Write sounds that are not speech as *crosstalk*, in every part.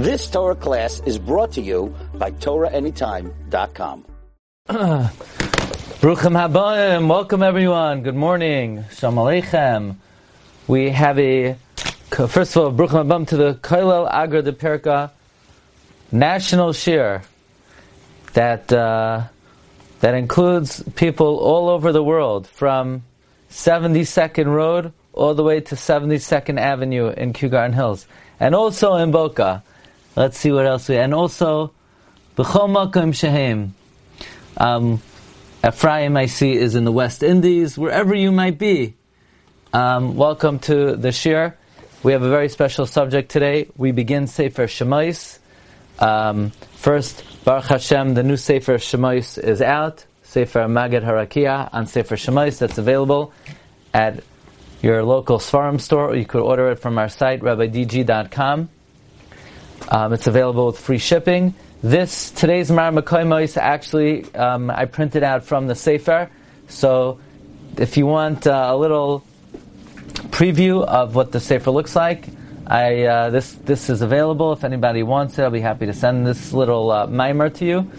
This Torah class is brought to you by TorahAnytime.com. *clears throat* Bruchim Habayim, welcome everyone. Good morning. Shalom Aleichem. We have a, first of all, Bruchim Habayim to the Koilel Agra de Perka national shiur that, uh, that includes people all over the world from 72nd Road all the way to 72nd Avenue in Kew Garden Hills. And also in Boca. Let's see what else we, and also, B'chol Makom Shehem. Um, Ephraim, I see, is in the West Indies, wherever you might be. Um, welcome to the Shiur. We have a very special subject today. We begin Sefer Shemais. Um, first, Baruch Hashem, the new Sefer Shemais is out. Sefer Magid Harakia on Sefer Shemais that's available at your local Svarim store, or you could order it from our site, rabbidg.com. Um, it's available with free shipping. This today's Mar Makoimos actually um, I printed out from the Sefer. So if you want uh, a little preview of what the Sefer looks like, I uh, this this is available. If anybody wants it, I'll be happy to send this little uh, mimer to you.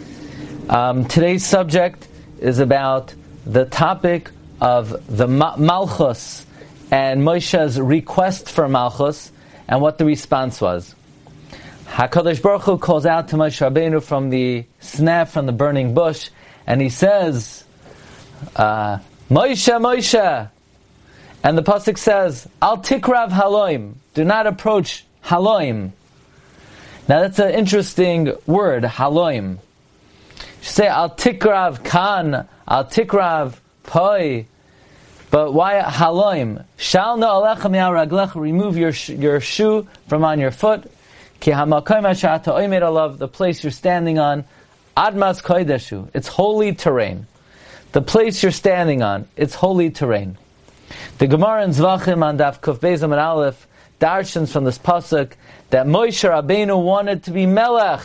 Um, today's subject is about the topic of the ma- Malchus and Moshe's request for Malchus and what the response was. Hakadosh Baruch Hu calls out to Moshe Rabbeinu from the snap from the burning bush, and he says, uh, "Moshe, Moshe," and the pasuk says, "Al tikrav haloim." Do not approach haloim. Now that's an interesting word, haloim. You say al tikrav kan, al tikrav poi, but why haloim? Shal na alecha Remove your your shoe from on your foot. The place you're standing on, Admas Koideshu, it's holy terrain. The place you're standing on, it's holy terrain. The Gemara in Zvachim on Daf Kuf and Aleph darshans from this pasuk that Moshe Rabbeinu wanted to be Melech,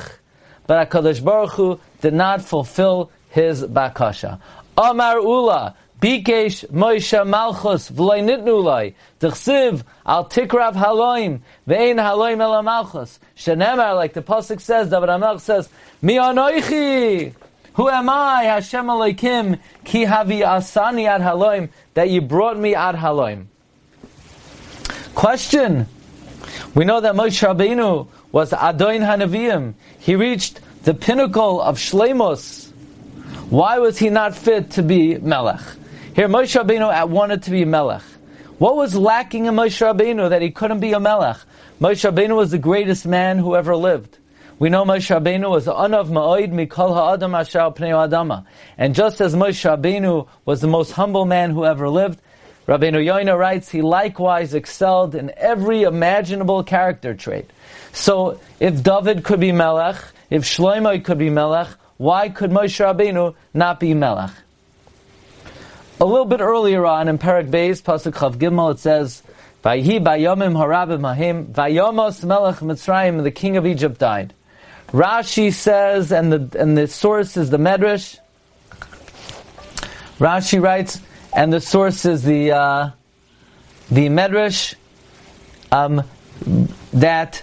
but Hakadosh Baruch Hu did not fulfill his bakasha. Amar Ula, Bikesh Moshe Malchus v'loy nitnulay Dechsiv al tikrav haloim ve'ein haloim el Malchus. Shenemar like the pasuk says David Amelch says Mi anoichi Who am I Hashem Elokim Ki havi asani ad haloim that you brought me ad haloim? Question. We know that Moshe Rabbeinu was Adoin Hanaviyim He reached the pinnacle of Shleimus why was he not fit to be Melech? Here, Moshe Rabbeinu wanted to be a Melech. What was lacking in Moshe Rabbeinu that he couldn't be a Melech? Moshe Rabbeinu was the greatest man who ever lived. We know Moshe Rabbeinu was Anav Ma'oid Mikol Ha'adam Asher Pnei Adama. And just as Moshe Rabbeinu was the most humble man who ever lived, Rabbeinu Yoina writes, he likewise excelled in every imaginable character trait. So, if David could be Melech, if Shlomo could be Melech, why could Moshe Rabbeinu not be Melech? A little bit earlier on in Parak Beis, Pasuk Chav Gimel, it says, Vayhi bayomim harabim mahim, vayomos melech Mitzrayim, the king of Egypt died. Rashi says, and the, and the source is the Medrash, Rashi writes, and the source is the, uh, the Medrash, um, that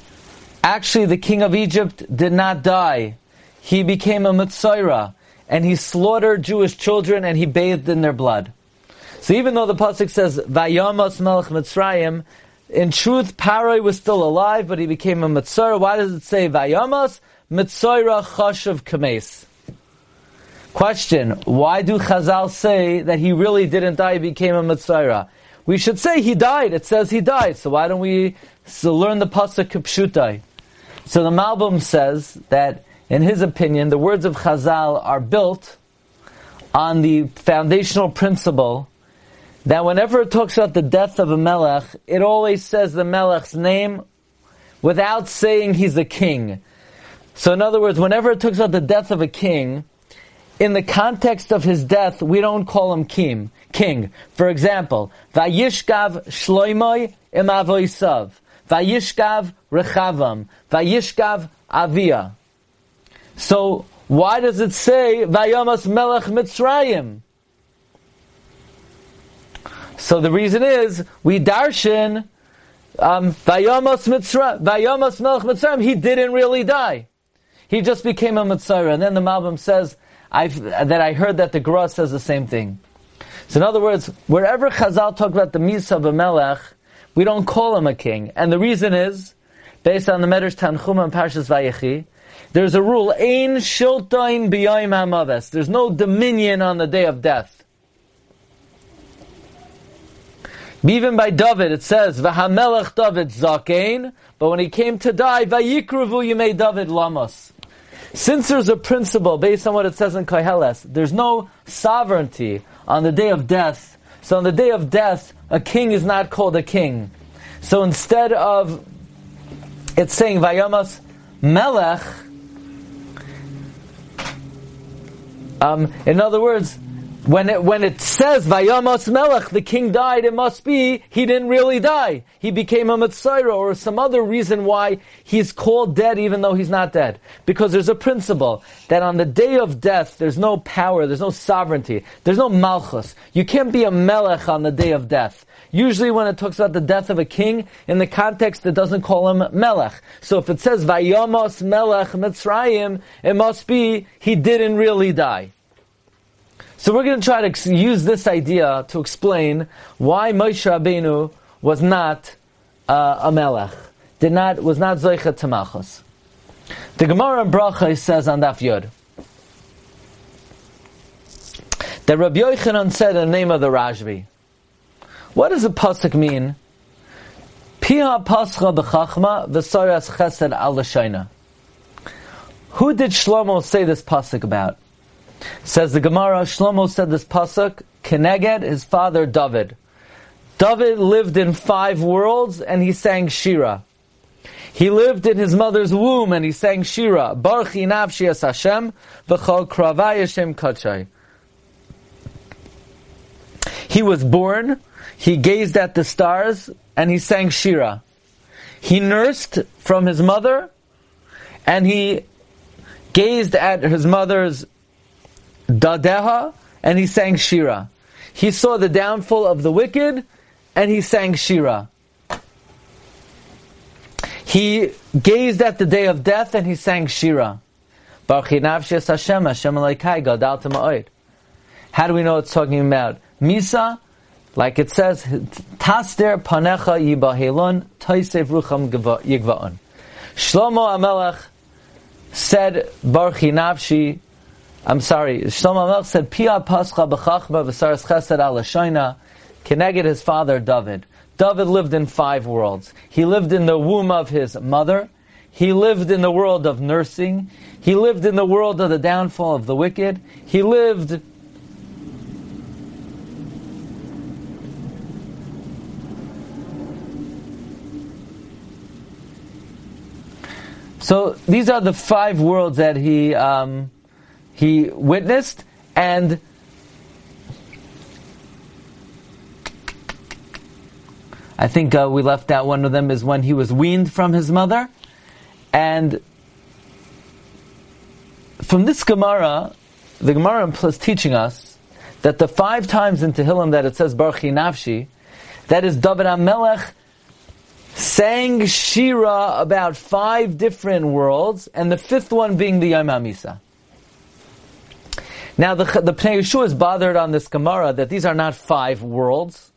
actually the king of Egypt did not die. He became a Metzora and he slaughtered Jewish children and he bathed in their blood. So even though the pasuk says Vayamas Melech Mitzrayim, in truth Paroi was still alive, but he became a Metzora. Why does it say Vayamas Metzora Chashav Kames? Question: Why do Chazal say that he really didn't die? He became a Metzora. We should say he died. It says he died. So why don't we so learn the pasuk Kipshutai? So the Malbim says that in his opinion, the words of Chazal are built on the foundational principle that whenever it talks about the death of a melech, it always says the melech's name without saying he's a king. So in other words, whenever it talks about the death of a king, in the context of his death, we don't call him king. King. For example, Vayishkav Shloimoy im. Vayishkav Rechavam. Vayishkav Avia. So why does it say Vayamas Melech Mitzrayim? So the reason is we darshan um, Vayamas Mitzrayim, Vayamas Melech Mitzrayim, he didn't really die. He just became a Metzora. And then the Malbim says I've, that I heard that the Gra says the same thing. So in other words, wherever Chazal talk about the Misa of a Melech, we don't call him a king. And the reason is, based on the Medrash Tanchuma and Parshas Vayechi, there's a rule, Ein Shiltain B'yayim HaMaves. There's no dominion on the day of death. Even by David, it says, V'hamelech David zakein, but when he came to die, Vayikruvu Yimei David lamos. Since there's a principle based on what it says in Koheles, there's no sovereignty on the day of death. So on the day of death, a king is not called a king. So instead of it's saying Vayamas Melech, um, in other words, when it, when it says Vayamos Melech, the king died, it must be he didn't really die. He became a Mitzayra or some other reason why he's called dead even though he's not dead. Because there's a principle that on the day of death, there's no power, there's no sovereignty, there's no Malchus. You can't be a Melech on the day of death. Usually when it talks about the death of a king, in the context it doesn't call him Melech. So if it says Vayamos Melech Mitzrayim, it must be he didn't really die. So we're going to try to use this idea to explain why Moshe Rabbeinu was not uh, a melech, did not was not zoicha tamachos. The Gemara in Bracha says on Daf Yod that Rabbi Yochanan said in the name of the Rashbi. What does the pasuk mean? Piha pascha b'chachma v'soras chesed al Who did Shlomo say this pasuk about? Says the Gemara, Shlomo said this pasuk, Keneged, his father David. David lived in five worlds and he sang Shira. He lived in his mother's womb and he sang Shira. Barchi nafshi es Hashem, v'chol kravai Hashem kachay. He was born, he gazed at the stars, and he sang Shira. He nursed from his mother, and he gazed at his mother's Dadeha, and he sang Shira. He saw the downfall of the wicked, and he sang Shira. He gazed at the day of death, and he sang Shira. How do we know it's talking about? Misa, like it says, Taster panecha yibahelon, toisev rucham yigvaon. Shlomo Amelech said, Baruch nafshi, I'm sorry, Shlomo Melech said, Pia Pascha b'chachma v'saras chesed al Hashoina, Keneged his father David. David lived in five worlds. He lived in the womb of his mother. He lived in the world of nursing. He lived in the world of the downfall of the wicked. He lived So these are the five worlds that he um, he witnessed, and I think uh, we left out one of them is when he was weaned from his mother, and from this Gemara, the Gemara is teaching us that the five times in Tehillim that it says Baruch Nafshi, that is David HaMelech sang Shira about five different worlds, and the fifth one being the Yom HaMisa. Now the the Pnei Yeshua is bothered on this Gemara that these are not five worlds.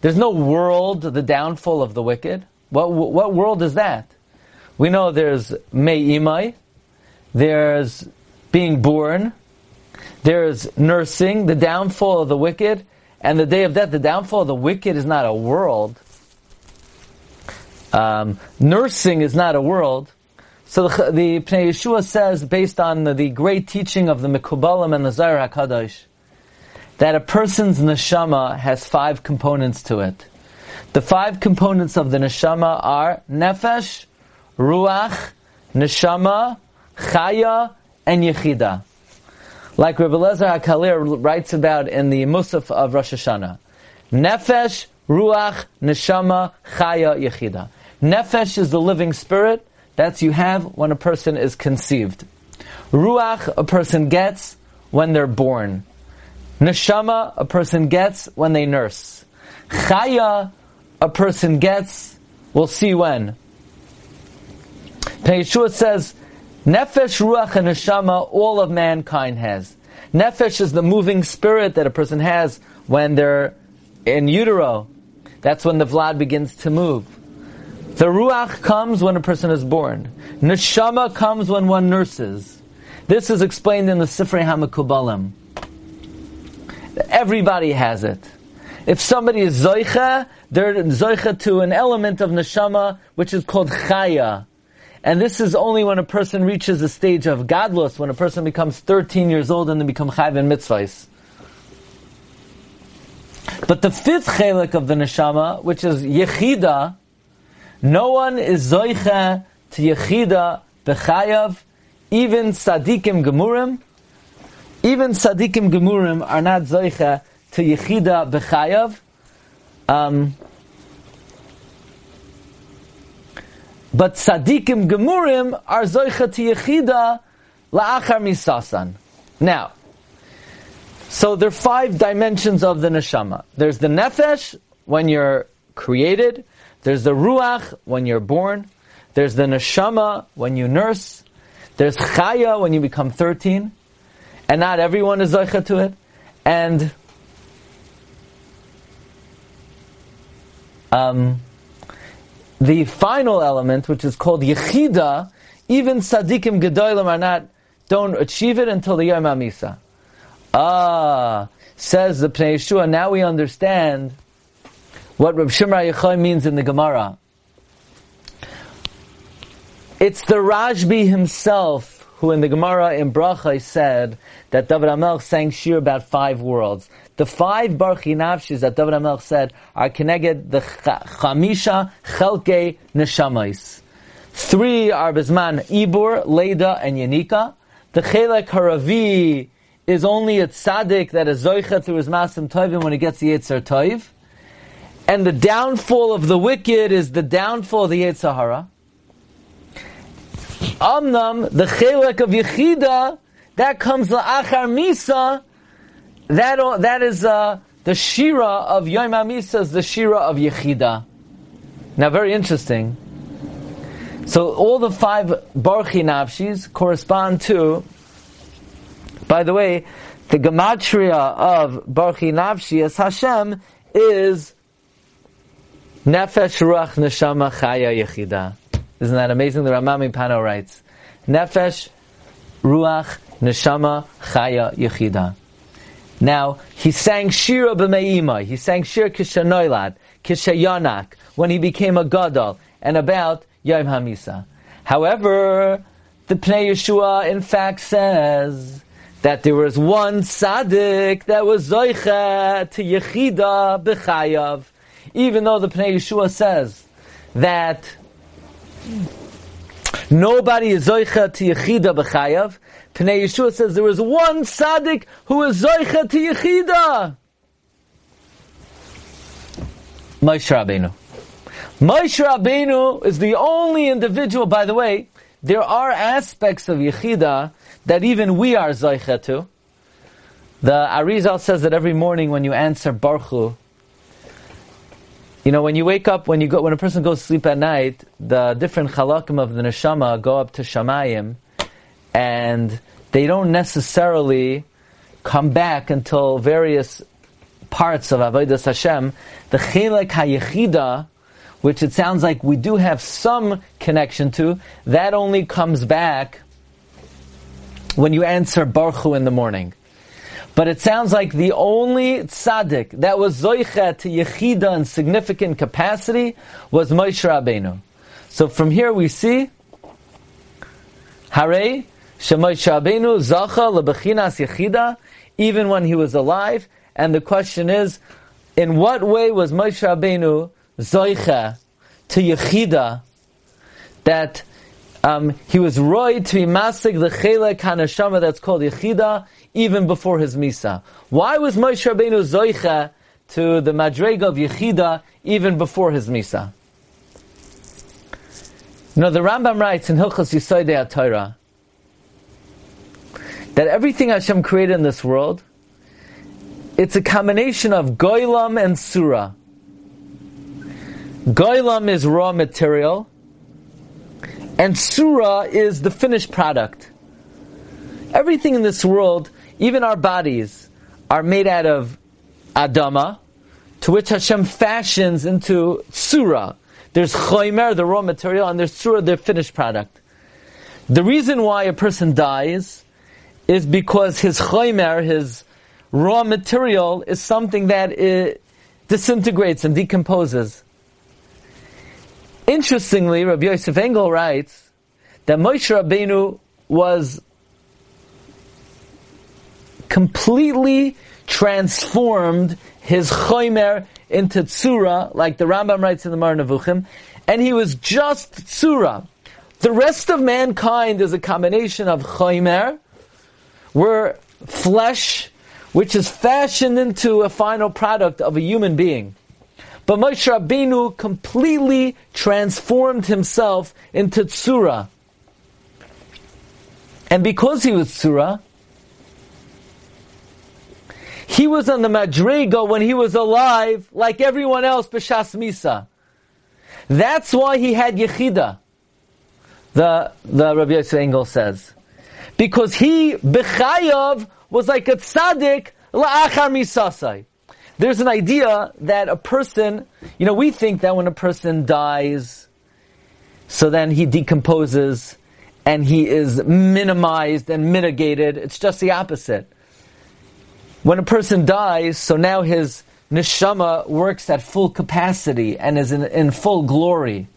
There's no world, the downfall of the wicked. What what world is that? We know there's Me'imai, there's being born, there's nursing, the downfall of the wicked, and the day of death. The downfall of the wicked is not a world. Um, nursing is not a world. So the, the Pnei Yeshua says, based on the, the, great teaching of the Mekubalim and the Zohar HaKadosh, that a person's neshama has five components to it. The five components of the neshama are nefesh, ruach, neshama, chaya, and yechida. Like Rabbi Lezer HaKalir writes about in the Musaf of Rosh Hashanah. Nefesh, ruach, neshama, chaya, yechida. Nefesh is the living spirit, that's you have when a person is conceived. Ruach, a person gets when they're born. Neshama, a person gets when they nurse. Chaya, a person gets We'll see when. Yeshua says, Nefesh, Ruach, and Neshama, all of mankind has. Nefesh is the moving spirit that a person has when they're in utero. That's when the Vlad begins to move. The Ruach comes when a person is born. Neshama comes when one nurses. This is explained in the Sifrei HaMekubalim. Everybody has it. If somebody is Zoicha, they're Zoicha to an element of Neshama, which is called Chaya. And this is only when a person reaches a stage of gadlus, when a person becomes 13 years old and then become chayv in mitzvahs. But the fifth chelik of the neshama, which is yechida, no one is zoicha to yechida bechayav, even sadikim gemurim, even sadikim gemurim are not zoicha to yechida bechayav. Um, But tzaddikim gemurim are zoicha to yechida la'achar misasan. Now, so there are five dimensions of the neshama. There's the nefesh when you're created. There's the ruach when you're born. There's the neshama when you nurse. There's chaya when you become 13. And not everyone is zoicha to it. And um, the final element, which is called Yechida, even Sadikim Gedolim are not, don't achieve it until the Yom HaMisa. Ah, says the Pnei Yeshua, now we understand what Reb Shimra Yochai means in the Gemara. It's the Rashbi himself who in the Gemara in Bracha said that David HaMelech sang Shir about five worlds. The five Nafshis that David HaMelech said are connected the Chamisha Chelke Neshamais. Three are Bisman Ibur, Leda, and Yanika. The Chelek Haravi is only a tzaddik that is zoicha through his masim tovim when he gets the Yetzer Tov. And the downfall of the wicked is the downfall of the Yetzer Amnam, the chelek of Yechida, that comes la'achar misa, that, that is uh, the shira of Yom HaMisa is the shira of Yechida. Now very interesting. So all the five Barchi Nafshis correspond to, by the way, the gematria of Barchi Nafshi as Hashem is Nefesh Ruach Neshama Chaya Yechida. Isn't that amazing? The Rema MiPano writes, Nefesh, Ruach, Neshama, Chaya, Yechida. Now, he sang Shira b'me'ima. He sang Shir Kishanoilad, Kishayanak, when he became a Gadol, and about Yom HaMisa. However, the Pnei Yeshua in fact says that there was one tzaddik that was Zoicha to Yechida b'chayav. Even though the Pnei Yeshua says that Nobody is zoicha to yechida b'chayav. Pnei Yeshua says there is one tzaddik who is zoicha to yechida. Moshe Rabbeinu. Moshe Rabbeinu is the only individual, by the way, there are aspects of Yechida that even we are Zaycha to. The Arizal says that every morning when you answer Baruch you know, when you wake up, when you go, when a person goes to sleep at night, the different halakim of the neshama go up to shamayim, and they don't necessarily come back until various parts of avodas Hashem. The chilek hayechida, which it sounds like we do have some connection to, that only comes back when you answer Baruch in the morning. But it sounds like the only tzaddik that was zoichet to yechida in significant capacity was Moshe Rabbeinu. So from here we see, Hare, Shemoshe Rabbeinu zacha lebechinas yechida, even when he was alive. And the question is, in what way was Moshe Rabbeinu zoicha to yechida that um, he was roy to be masig the chelek hanashama that's called yechida even before his Misa. Why was Moshe Rabbeinu Zoicha to the Madrega of Yechida even before his Misa? Know, the Rambam writes in Hilchos Yisoidei Torah that everything Hashem created in this world, it's a combination of Goylam and Surah. Goilam is raw material, and Surah is the finished product. Everything in this world, even our bodies, are made out of Adama, to which Hashem fashions into Surah. There's Choimer, the raw material, and there's Surah, the finished product. The reason why a person dies is because his Choimer, his raw material, is something that it disintegrates and decomposes. Interestingly, Rabbi Yosef Engel writes that Moshe Rabbeinu was completely transformed his choimer into tsura, like the Rambam writes in the Moreh Nevuchim, and he was just tsura. The rest of mankind is a combination of choimer, where flesh, which is fashioned into a final product of a human being. But Moshe Rabbeinu completely transformed himself into tsura. And because he was tsura, he was on the Madriga when he was alive, like everyone else, B'Shas Misa. That's why he had Yechida, the, the Rabbi Yosef Engel says. Because he, B'Chayav, was like a tzaddik, la'achar misasai. There's an idea that a person, you know, we think that when a person dies, so then he decomposes, and he is minimized and mitigated. It's just the opposite when a person dies, so now his neshama works at full capacity and is in, in full glory.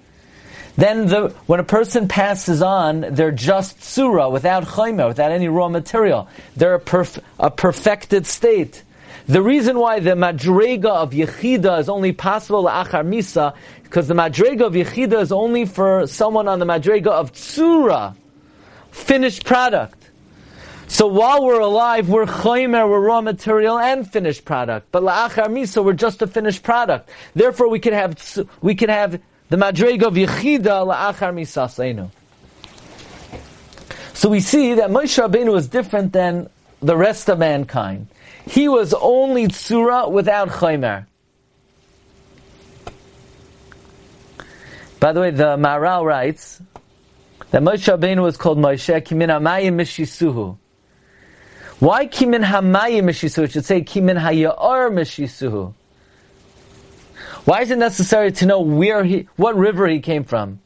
Then the, when a person passes on, they're just surah, without chayma, without any raw material. They're a, perf, a perfected state. The reason why the madrega of yechida is only possible achar misa, because the madrega of yechida is only for someone on the madrega of tsura, finished product. So while we're alive, we're chaymer, we're raw material and finished product. But la'achar misa, we're just a finished product. Therefore, we can have we can have the madrega of yechida la'achar misa So we see that Moshe Rabbeinu was different than the rest of mankind. He was only tzura without chaymer. By the way, the Maharal writes that Moshe Rabbeinu was called Moshe Kimin Amayim Mishisuhu. Why kimin hamayim mishisuhu? It should say kimin hayar mishisuhu. Why is it necessary to know where he, what river he came from?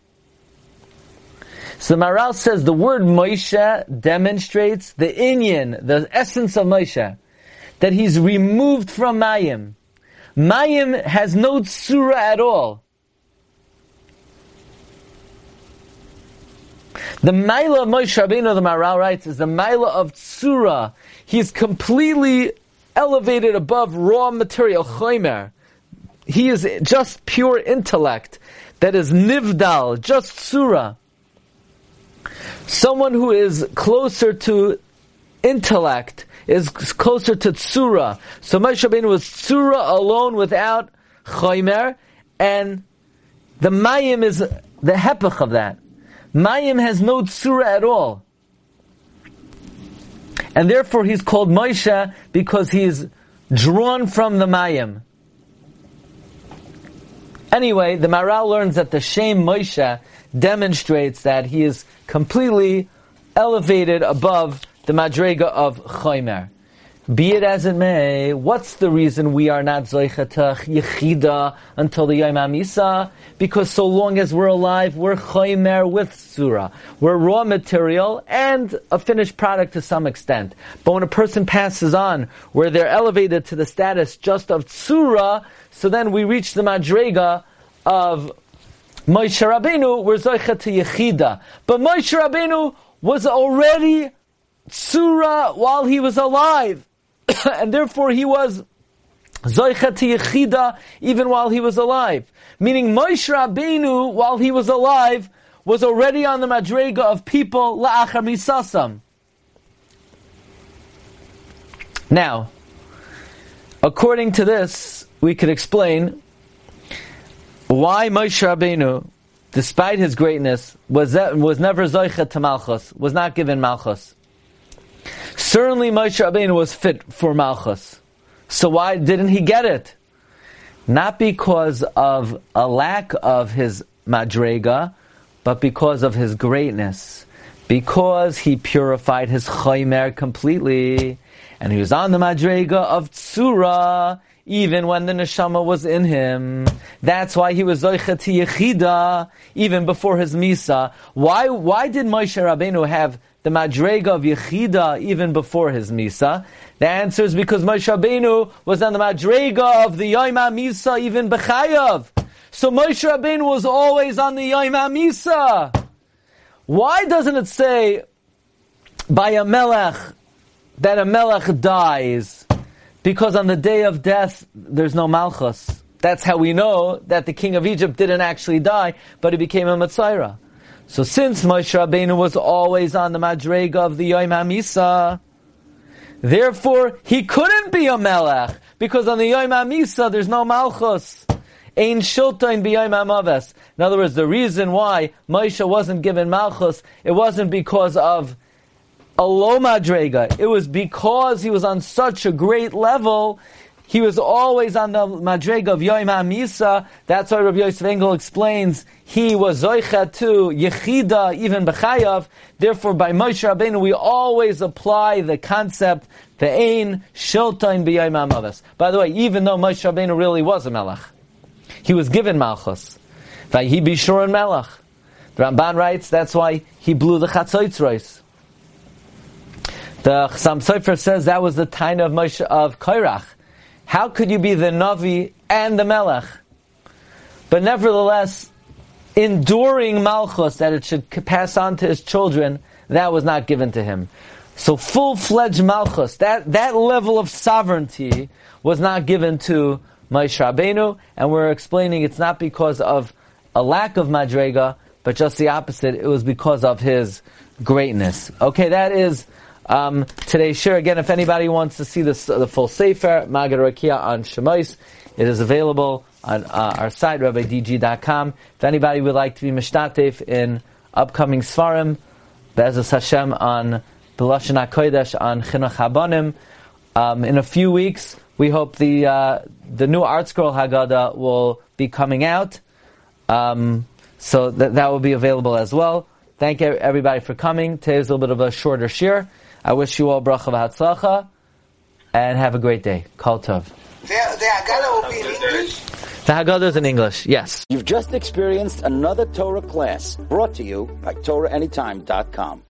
So the Maharal says the word Moshe demonstrates the inyan, the essence of Moshe, that he's removed from Mayim. Mayim has no tsura at all. The Maila of Moshe Rabbeinu, the Maharal writes, is the Maila of Tsura. He's completely elevated above raw material, Choimer. He is just pure intellect. That is Nivdal, just Tsura. Someone who is closer to intellect is closer to Tsura. So Moshe Rabbeinu was Tsura alone without Choimer, and the Mayim is the hepech of that. Mayim has no tsura at all. And therefore he's called Moshe because he is drawn from the Mayim. Anyway, the Maharal learns that the Shem Moshe demonstrates that he is completely elevated above the Madrega of Chaymer. Be it as it may, what's the reason we are not Zoichatach Yechida until the Yom HaMisa? Because so long as we're alive, we're Choymer with Surah. We're raw material and a finished product to some extent. But when a person passes on, where they're elevated to the status just of Surah, so then we reach the Madrega of Moshe Rabbeinu, we're Zoichat Yechida. But Moshe Rabbeinu was already Surah while he was alive. *coughs* and therefore he was Zoichet Yechida even while he was alive. Meaning Moshe Rabbeinu, while he was alive, was already on the madrega of people la'achar misasam. Now, according to this, we could explain why Moshe Rabbeinu, despite his greatness, was was never Zoichet to Malchus, was not given Malchus. Certainly Moshe Rabbeinu was fit for Malchus. So why didn't he get it? not because of a lack of his madrega, but because of his greatness. Because he purified his chaymer completely, and he was on the madrega of tsura, even when the neshama was in him. That's why he was zoichet yechida, even before his misa. Why, why did Moshe Rabbeinu have the madrega of yechida even before his misa? The answer is because Moshe Rabbeinu was on the madrega of the Yom Misa even b'chayav. So Moshe Rabbeinu was always on the Yom Misa. Why doesn't it say by a melech that a melech dies? Because on the day of death, there's no malchus. That's how we know that the king of Egypt didn't actually die, but he became a Matzayra. So since Moshe Rabbeinu was always on the madrega of the Yom HaMisa, therefore he couldn't be a melech, because on the Yom HaMisa there's no malchus. Ein shiltain b'yom hamaves. In other words, the reason why Moshe wasn't given malchus, it wasn't because of a low madrega. It was because he was on such a great level. He was always on the madrega of Yom HaMisa. That's why Rabbi Yosef Engel explains he was zoicha to yechida even b'chayav. Therefore, by Moshe Rabbeinu, we always apply the concept the ein shiltain b'yom hamaves. By the way, even though Moshe Rabbeinu really was a melech, he was given Malchus. He be sure in Melech. The Ramban writes that's why he blew the Chatzoitzrois. The Chassam Sofer says that was the time of Moshe of Kairach. How could you be the Navi and the Melech? But nevertheless, enduring Malchus that it should pass on to his children, that was not given to him. So full-fledged Malchus, that, that level of sovereignty was not given to Moshe Rabbeinu, and we're explaining it's not because of a lack of madrega, but just the opposite. It was because of his greatness. Okay, that is um, today's share. Again, if anybody wants to see this, the full sefer, Magad Rakia on Shemais, it is available on uh, our site, rabbidg.com. If anybody would like to be mishtatef in upcoming svarim, Be'ezus Hashem on B'Lashon HaKodesh on Chinuch Habanim, um, in a few weeks, we hope the uh, the new ArtScroll Haggadah will be coming out, um, so that that will be available as well. Thank everybody for coming. Today's a little bit of a shorter shiur. I wish you all bracha v'hatzlacha, and have a great day. Kol tov. The, the Haggadah will be in English? The Haggadah is in English, yes. You've just experienced another Torah class brought to you by TorahAnytime.com.